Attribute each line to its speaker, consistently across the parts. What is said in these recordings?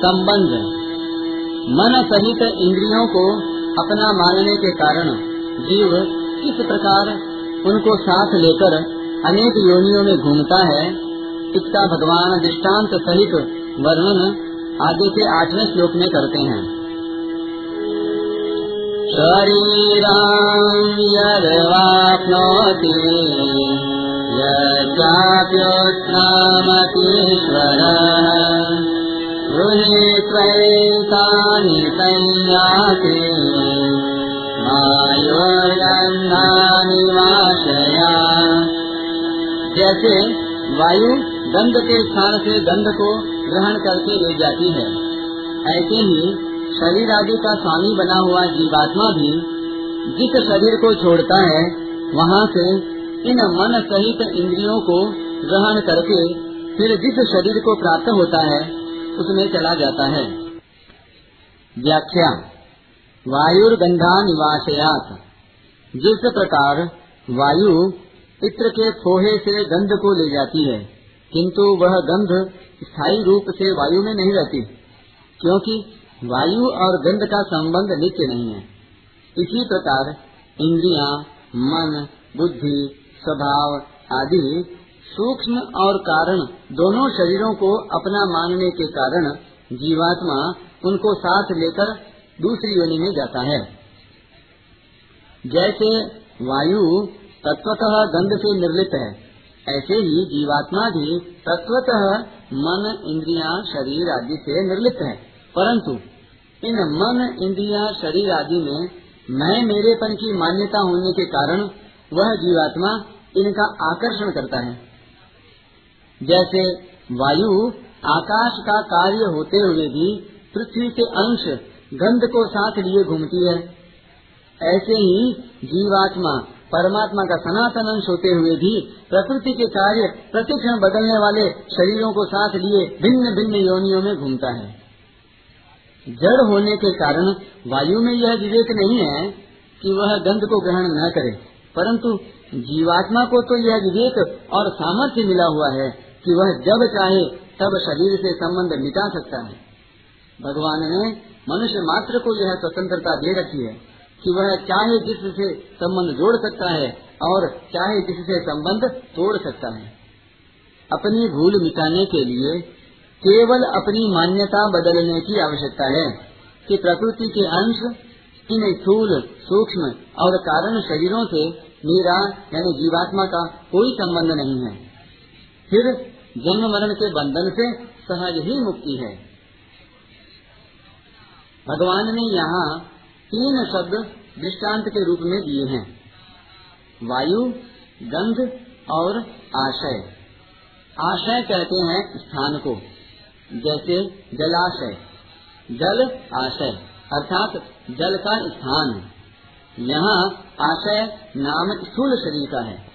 Speaker 1: संबंध। मन सहित इंद्रियों को अपना मानने के कारण जीव किस प्रकार उनको साथ लेकर अनेक योनियों में घूमता है, इसका भगवान दृष्टांत सहित वर्णन आगे के आठवें श्लोक में करते हैं। शरीरं यद्वाप्नोति संयाति वायुर्गन्धानिवाशया जैसे वायु गंध के स्थान से गंध को ग्रहण करके ले जाती है, ऐसे ही शरीर आदि का स्वामी बना हुआ जीवात्मा भी जिस शरीर को छोड़ता है, वहाँ से इन मन सहित इंद्रियों को ग्रहण करके फिर जिस शरीर को प्राप्त होता है उसमें चला जाता है। व्याख्या, वायुर्गंधा निवासयात। जिस प्रकार वायु इत्र के फोहे से गंध को ले जाती है, किंतु वह गंध स्थायी रूप से वायु में नहीं रहती, क्योंकि वायु और गंध का संबंध नित्य नहीं है। इसी प्रकार इंद्रिया, मन, बुद्धि, स्वभाव आदि सूक्ष्म और कारण दोनों शरीरों को अपना मानने के कारण जीवात्मा उनको साथ लेकर दूसरी योनि में जाता है। जैसे वायु तत्वतः गंध से निर्लित है, ऐसे ही जीवात्मा भी तत्वतः मन, इंद्रिया, शरीर आदि से निर्लित है। परंतु इन मन, इंद्रिया, शरीर आदि में मैं मेरेपन की मान्यता होने के कारण वह जीवात्मा इनका आकर्षण करता है। जैसे वायु आकाश का कार्य होते हुए भी पृथ्वी के अंश गंध को साथ लिए घूमती है। ऐसे ही जीवात्मा, परमात्मा का सनातन अंश होते हुए भी प्रकृति के कार्य प्रतिक्षण बदलने वाले शरीरों को साथ लिए भिन्न भिन्न योनियों में घूमता है। जड़ होने के कारण वायु में यह विवेक नहीं है कि वह गंध को ग्रहण न करे, परंतु जीवात्मा को तो यह विवेक और सामर्थ्य मिला हुआ है। कि वह जब चाहे, तब शरीर से संबंध मिटा सकता है। भगवान ने मनुष्य मात्र को यह स्वतंत्रता दे रखी है कि वह चाहे जिससे संबंध जोड़ सकता है और चाहे जिससे संबंध तोड़ सकता है। अपनी भूल मिटाने के लिए केवल अपनी मान्यता बदलने की आवश्यकता है कि प्रकृति के अंश इन स्थूल, सूक्ष्म और कारण शरीरों से मेरा, यानी जीवात्मा का कोई संबंध नहीं है। फिर जन्म मरण के बंधन से सहज ही मुक्ति है। भगवान ने यहाँ तीन शब्द दृष्टांत के रूप में दिए हैं। वायु, गंध और आशय। आशय कहते हैं स्थान को, जैसे जलाशय। जल आशय, अर्थात जल का स्थान। यहाँ आशय नाम स्थूल शरीर का है।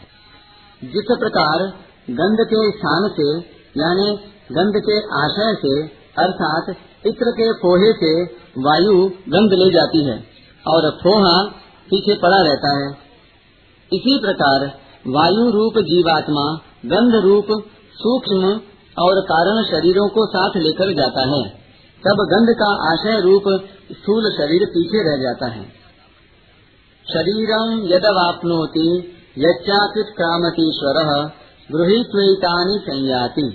Speaker 1: जिस प्रकार गंध के स्थान से यानी गंध के आशय से अर्थात इत्र के फोहे से वायु गंध ले जाती है, और फोहा पीछे पड़ा रहता है। इसी प्रकार वायु रूप जीवात्मा गंध रूप सूक्ष्म और कारण शरीरों को साथ लेकर जाता है। तब गंध का आशय रूप स्थूल शरीर पीछे रह जाता है। शरीरम यदवापनोति यच्चापित कामतीश्वर गृहित्वैतानि संयाति।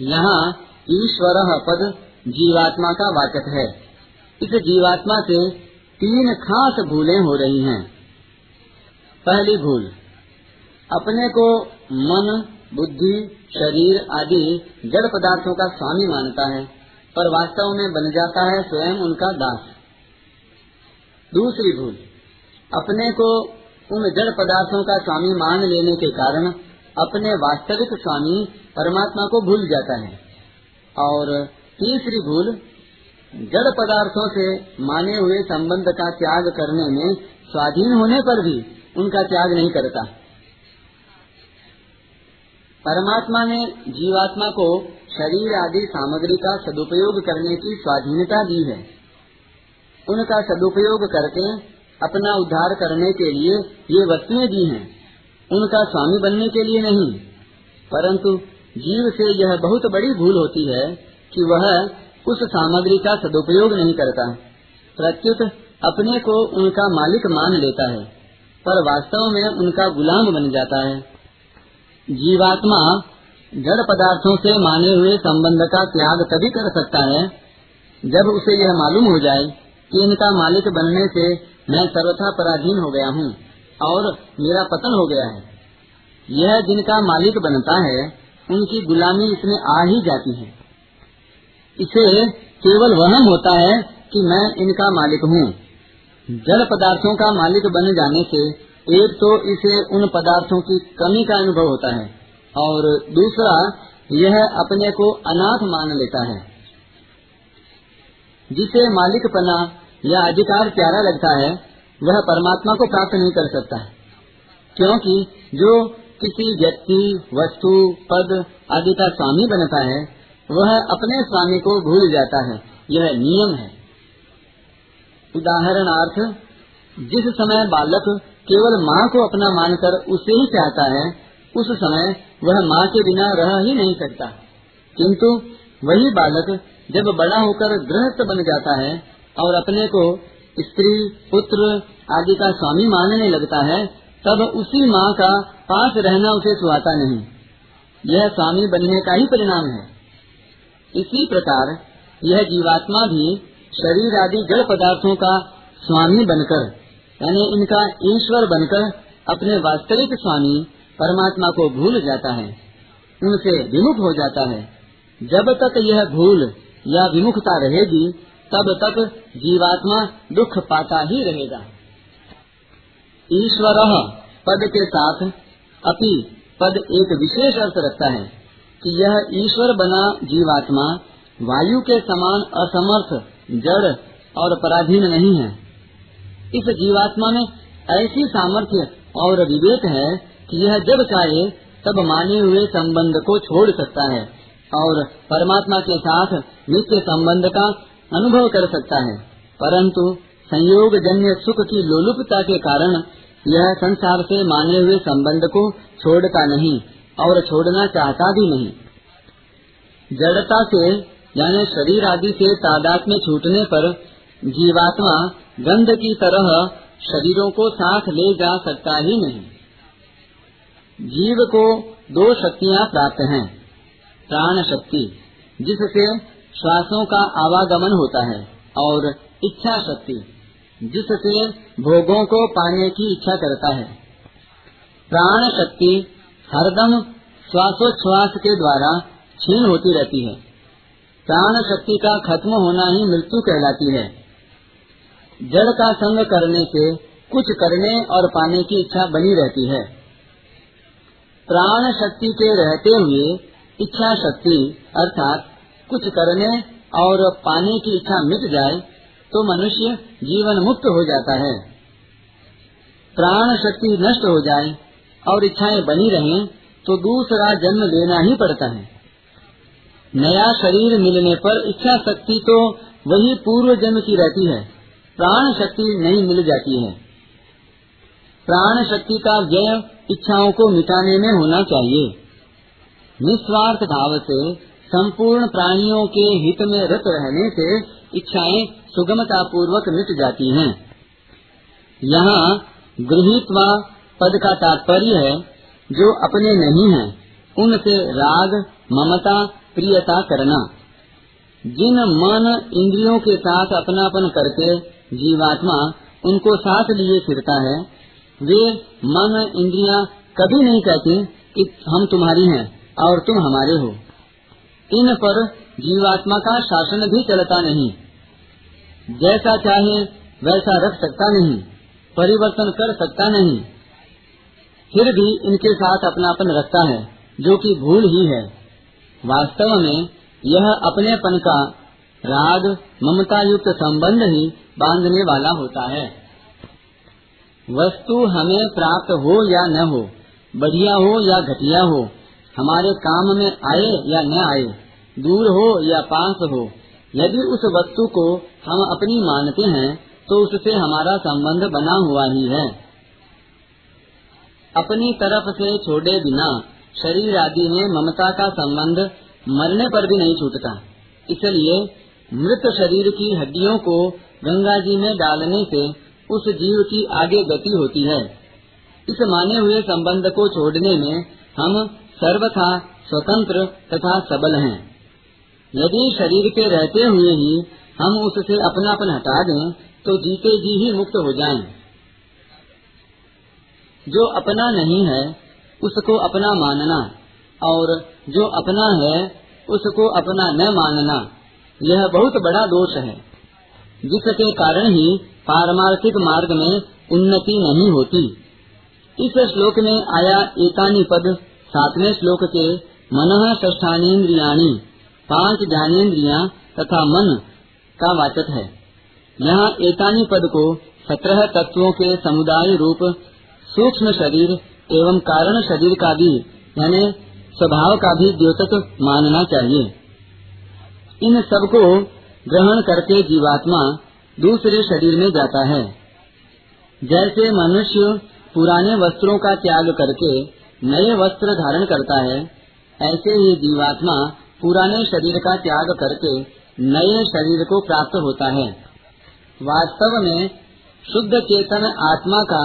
Speaker 1: यहाँ ईश्वर पद जीवात्मा का वाचक है। इस जीवात्मा से तीन खास भूलें हो रही हैं। पहली भूल, अपने को मन, बुद्धि, शरीर आदि जड़ पदार्थों का स्वामी मानता है, पर वास्तव में बन जाता है स्वयं उनका दास। दूसरी भूल, अपने को उन जड़ पदार्थों का स्वामी मान लेने के कारण अपने वास्तविक स्वामी परमात्मा को भूल जाता है। और तीसरी भूल, जड़ पदार्थों से माने हुए संबंध का त्याग करने में स्वाधीन होने पर भी उनका त्याग नहीं करता। परमात्मा ने जीवात्मा को शरीर आदि सामग्री का सदुपयोग करने की स्वाधीनता दी है। उनका सदुपयोग करके अपना उद्धार करने के लिए ये वस्तुएँ दी हैं। उनका स्वामी बनने के लिए नहीं। परंतु जीव से यह बहुत बड़ी भूल होती है कि वह उस सामग्री का सदुपयोग नहीं करता। प्रत्युत अपने को उनका मालिक मान लेता है, पर वास्तव में उनका गुलाम बन जाता है। जीवात्मा जड़ पदार्थों से माने हुए संबंध का त्याग तभी कर सकता है, जब उसे यह मालूम हो जाए कि इनका मालिक बनने से मैं सर्वथा पराधीन हो गया हूँ और मेरा पतन हो गया है। यह जिनका मालिक बनता है, उनकी गुलामी इसमें आ ही जाती है। इसे केवल वहम होता है कि मैं इनका मालिक हूँ। जड़ पदार्थों का मालिक बन जाने से एक तो इसे उन पदार्थों की कमी का अनुभव होता है और दूसरा, यह अपने को अनाथ मान लेता है। जिसे मालिक पना या अधिकार प्यारा लगता है, वह परमात्मा को प्राप्त नहीं कर सकता। क्योंकि जो किसी व्यक्ति, वस्तु, पद आदि का स्वामी बनता है, वह अपने स्वामी को भूल जाता है। यह नियम है। उदाहरणार्थ, जिस समय बालक केवल माँ को अपना मानकर उसे ही चाहता है, उस समय वह माँ के बिना रह ही नहीं सकता। किंतु वही बालक जब बड़ा होकर गृहस्थ बन जाता है और अपने को स्त्री, पुत्र आदि का स्वामी मानने लगता है, तब उसी माँ का पास रहना उसे सुहाता नहीं। यह स्वामी बनने का ही परिणाम है। इसी प्रकार यह जीवात्मा भी शरीर आदि जड़ पदार्थों का स्वामी बनकर, यानी इनका ईश्वर बनकर, अपने वास्तविक स्वामी परमात्मा को भूल जाता है, उनसे विमुख हो जाता है। जब तक यह भूल या विमुखता रहेगी तब तक जीवात्मा दुख पाता ही रहेगा। ईश्वर पद के साथ अपि पद एक विशेष अर्थ रखता है कि यह ईश्वर बना जीवात्मा वायु के समान असमर्थ, जड़ और पराधीन नहीं है। इस जीवात्मा में ऐसी सामर्थ्य और विवेक है कि यह जब चाहे, तब माने हुए संबंध को छोड़ सकता है और परमात्मा के साथ नित्य संबंध का अनुभव कर सकता है। परंतु संयोग जन्य सुख की लोलुपता के कारण यह संसार से माने हुए संबंध को छोड़ता नहीं और छोड़ना चाहता भी नहीं। जड़ता से, यानी शरीर आदि से तादाद में छूटने पर जीवात्मा गंध की तरह शरीरों को साथ ले जा सकता ही नहीं। जीव को दो शक्तियाँ प्राप्त हैं प्राण शक्ति जिससे श्वासों का आवागमन होता है और इच्छा शक्ति, जिससे भोगों को पाने की इच्छा करता है। प्राण शक्ति हरदम श्वासोच्छ्वास के द्वारा छीन होती रहती है। प्राण शक्ति का खत्म होना ही मृत्यु कहलाती है। जड़ का संग करने से कुछ करने और पाने की इच्छा बनी रहती है। प्राण शक्ति के रहते हुए इच्छा शक्ति, अर्थात कुछ करने और पाने की इच्छा मिट जाए तो मनुष्य जीवन मुक्त हो जाता है। प्राण शक्ति नष्ट हो जाए और इच्छाएँ बनी रहें तो दूसरा जन्म लेना ही पड़ता है। नया शरीर मिलने पर इच्छा शक्ति तो वही पूर्व जन्म की रहती है। प्राण शक्ति नहीं मिल जाती है। प्राण शक्ति का व्यय इच्छाओं को मिटाने में होना चाहिए। निस्वार्थ भाव से संपूर्ण प्राणियों के हित में रत रहने से इच्छाएँ सुगमता पूर्वक मिट जाती हैं। यहाँ गृहित्वा पद का तात्पर्य है जो अपने नहीं हैं, उनसे राग ममता प्रियता करना जिन मन इंद्रियों के साथ अपनापन करके जीवात्मा उनको साथ लिए फिरता है वे मन इंद्रिया कभी नहीं कहती कि हम तुम्हारी हैं और तुम हमारे हो इन पर जीवात्मा का शासन भी चलता नहीं। जैसा चाहे वैसा रख सकता नहीं, परिवर्तन कर सकता नहीं। फिर भी इनके साथ अपनापन रखता है, जो कि भूल ही है। वास्तव में यह अपनेपन का राग ममता युक्त संबंध ही बांधने वाला होता है। वस्तु हमें प्राप्त हो या न हो, बढ़िया हो या घटिया हो, हमारे काम में आए या न आए दूर हो या पास हो, यदि उस वस्तु को हम अपनी मानते हैं तो उससे हमारा संबंध बना हुआ ही है। अपनी तरफ़ से छोड़े बिना शरीर आदि में ममता का संबंध मरने पर भी नहीं छूटता। इसलिए मृत शरीर की हड्डियों को गंगा जी में डालने से उस जीव की आगे गति होती है। इस माने हुए संबंध को छोड़ने में हम सर्वथा स्वतंत्र तथा सबल हैं। यदि शरीर के रहते हुए ही हम उससे अपनापन हटा दें तो जीते जी ही मुक्त हो जाएँ। जो अपना नहीं है, उसको अपना मानना, और जो अपना है, उसको अपना न मानना, यह बहुत बड़ा दोष है, जिसके कारण ही पारमार्थिक मार्ग में उन्नति नहीं होती इस श्लोक में आया एकानी पद, सातवें श्लोक के, मन ष्ठानेन्द्रियाणी पाँच ज्ञानेन्द्रिया तथा मन का वाचक है। यहाँ एकानी पद को सत्रह तत्वों के समुदाय रूप, सूक्ष्म शरीर एवं कारण शरीर का भी, यानी स्वभाव का भी द्योतक मानना चाहिए। इन सबको ग्रहण करके जीवात्मा दूसरे शरीर में जाता है। जैसे मनुष्य पुराने वस्त्रों का त्याग करके नए वस्त्र धारण करता है, ऐसे ही जीवात्मा पुराने शरीर का त्याग करके नए शरीर को प्राप्त होता है। वास्तव में शुद्ध चेतन आत्मा का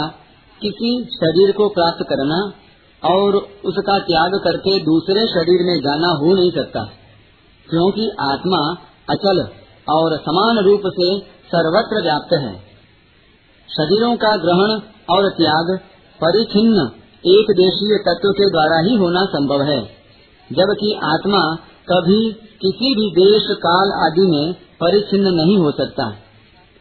Speaker 1: किसी शरीर को प्राप्त करना और उसका त्याग करके दूसरे शरीर में जाना हो नहीं सकता, क्योंकि आत्मा अचल और समान रूप से सर्वत्र व्याप्त है। शरीरों का ग्रहण और त्याग परिचिन्न एक देशीय तत्व के द्वारा ही होना संभव है, जबकि आत्मा कभी किसी भी देश काल आदि में परिचिन्न नहीं हो सकता।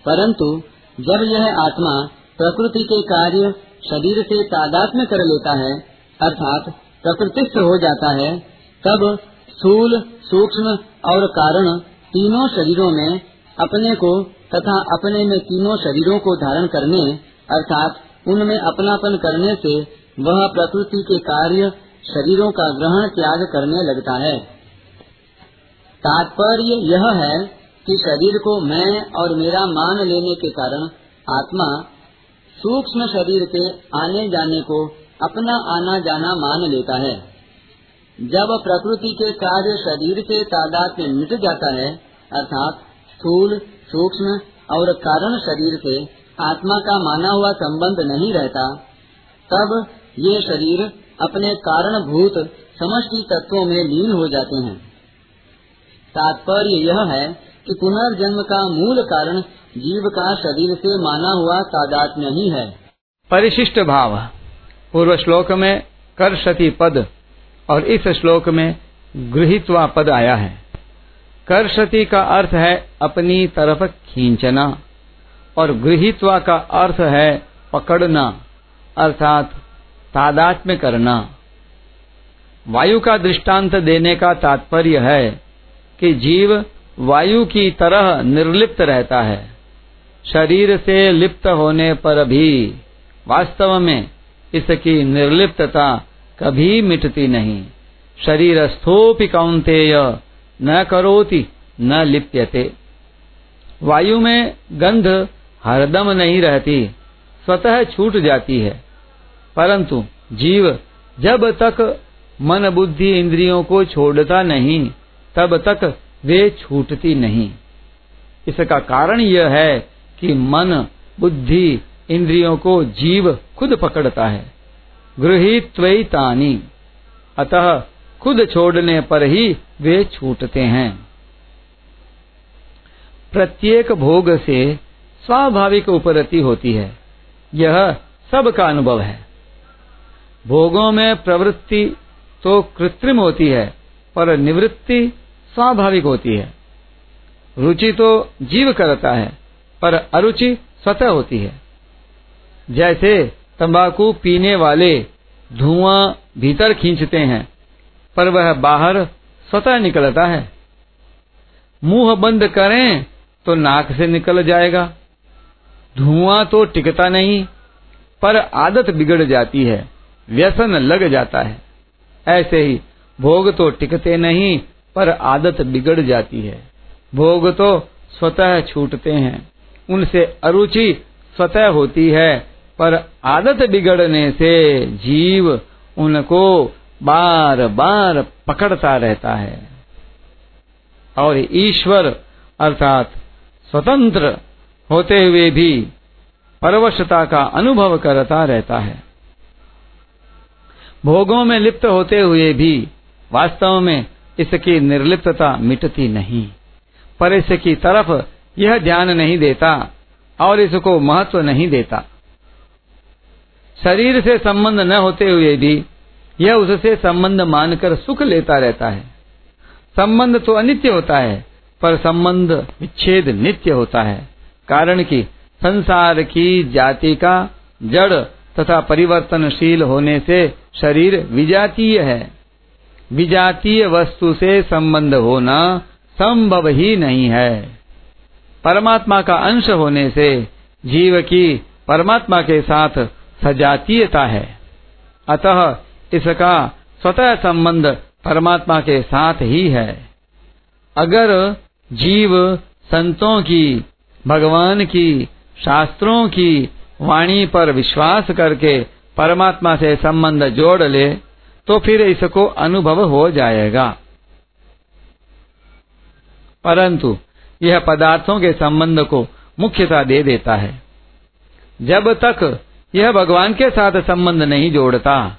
Speaker 1: परंतु जब यह आत्मा प्रकृति के कार्य शरीर से तादात्म्य कर लेता है, अर्थात प्रकृतिस्थ हो जाता है, तब स्थूल, सूक्ष्म और कारण तीनों शरीरों में अपने को तथा अपने में तीनों शरीरों को धारण करने, अर्थात उनमें अपनापन करने से वह प्रकृति के कार्य शरीरों का ग्रहण, त्याग करने लगता है। तात्पर्य यह है कि शरीर को मैं और मेरा मान लेने के कारण आत्मा सूक्ष्म शरीर के आने जाने को अपना आना जाना मान लेता है। जब प्रकृति के कार्य शरीर से तादाद में मिट जाता है, अर्थात स्थूल, सूक्ष्म और कारण शरीर से आत्मा का माना हुआ संबंध नहीं रहता, तब ये शरीर अपने कारणभूत समष्टि तत्वों में लीन हो जाते हैं। तात्पर्य यह है कि पुनर्जन्म का मूल कारण जीव का शरीर से माना हुआ तादात नहीं है।
Speaker 2: परिशिष्ट भाव। पूर्व श्लोक में कर्षति पद और इस श्लोक में गृहित्वा पद आया है। कर्षति का अर्थ है अपनी तरफ़ खींचना और गृहित्वा का अर्थ है पकड़ना, अर्थात तादात्म्य करना। वायु का दृष्टांत देने का तात्पर्य है कि जीव वायु की तरह निर्लिप्त रहता है। शरीर से लिप्त होने पर भी वास्तव में इसकी निर्लिप्तता कभी मिटती नहीं। शरीर स्थोपि कौंतेय न करोति, न लिप्यते। वायु में गंध हरदम नहीं रहती, स्वतः छूट जाती है। परंतु जीव जब तक मन बुद्धि इंद्रियों को छोड़ता नहीं तब तक वे छूटती नहीं। इसका कारण यह है कि मन, बुद्धि, इंद्रियों को जीव खुद पकड़ता है। गृहित्वतानी। अतः खुद छोड़ने पर ही वे छूटते हैं। प्रत्येक भोग से स्वाभाविक उपरति होती है। यह सबका अनुभव है। भोगों में प्रवृत्ति तो कृत्रिम होती है, पर निवृत्ति स्वाभाविक होती है। रुचि तो जीव करता है, पर अरुचि स्वतः होती है। जैसे तंबाकू पीने वाले धुआँ भीतर खींचते हैं, पर वह बाहर स्वतः निकलता है। मुँह बंद करें तो नाक से निकल जाएगा। धुआँ तो टिकता नहीं, पर आदत बिगड़ जाती है, व्यसन लग जाता है। ऐसे ही भोग तो टिकते नहीं पर आदत बिगड़ जाती है। भोग तो स्वतः छूटते हैं। उनसे अरुचि स्वतः होती है, पर आदत बिगड़ने से जीव उनको बार बार पकड़ता रहता है। और ईश्वर अर्थात स्वतंत्र होते हुए भी परवशता का अनुभव करता रहता है। भोगों में लिप्त होते हुए भी वास्तव में इसकी निर्लिप्तता मिटती नहीं। पर इसकी तरफ़ यह ध्यान नहीं देता और इसको महत्व नहीं देता। शरीर से संबंध न होते हुए भी यह उससे संबंध मानकर सुख लेता रहता है। संबंध तो अनित्य होता है, पर संबंध विच्छेद नित्य होता है, कारण कि संसार की जाति का जड़ तथा परिवर्तनशील होने से शरीर विजातीय है। विजातीय वस्तु से संबंध होना संभव ही नहीं है। परमात्मा का अंश होने से जीव की परमात्मा के साथ सजातीयता है। अतः इसका स्वतः संबंध परमात्मा के साथ ही है। अगर जीव संतों की, भगवान की, शास्त्रों की वाणी पर विश्वास करके परमात्मा से संबंध जोड़ ले तो फिर इसको अनुभव हो जाएगा। परंतु यह पदार्थों के संबंध को मुख्यता दे देता है। जब तक यह भगवान के साथ संबंध नहीं जोड़ता,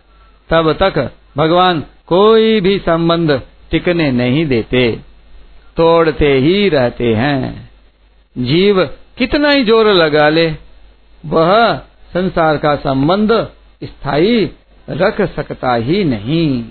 Speaker 2: तब तक भगवान कोई भी संबंध टिकने नहीं देते। तोड़ते ही रहते हैं। जीव कितना ही ज़ोर लगा ले, वह संसार का संबंध स्थायी रख सकता ही नहीं।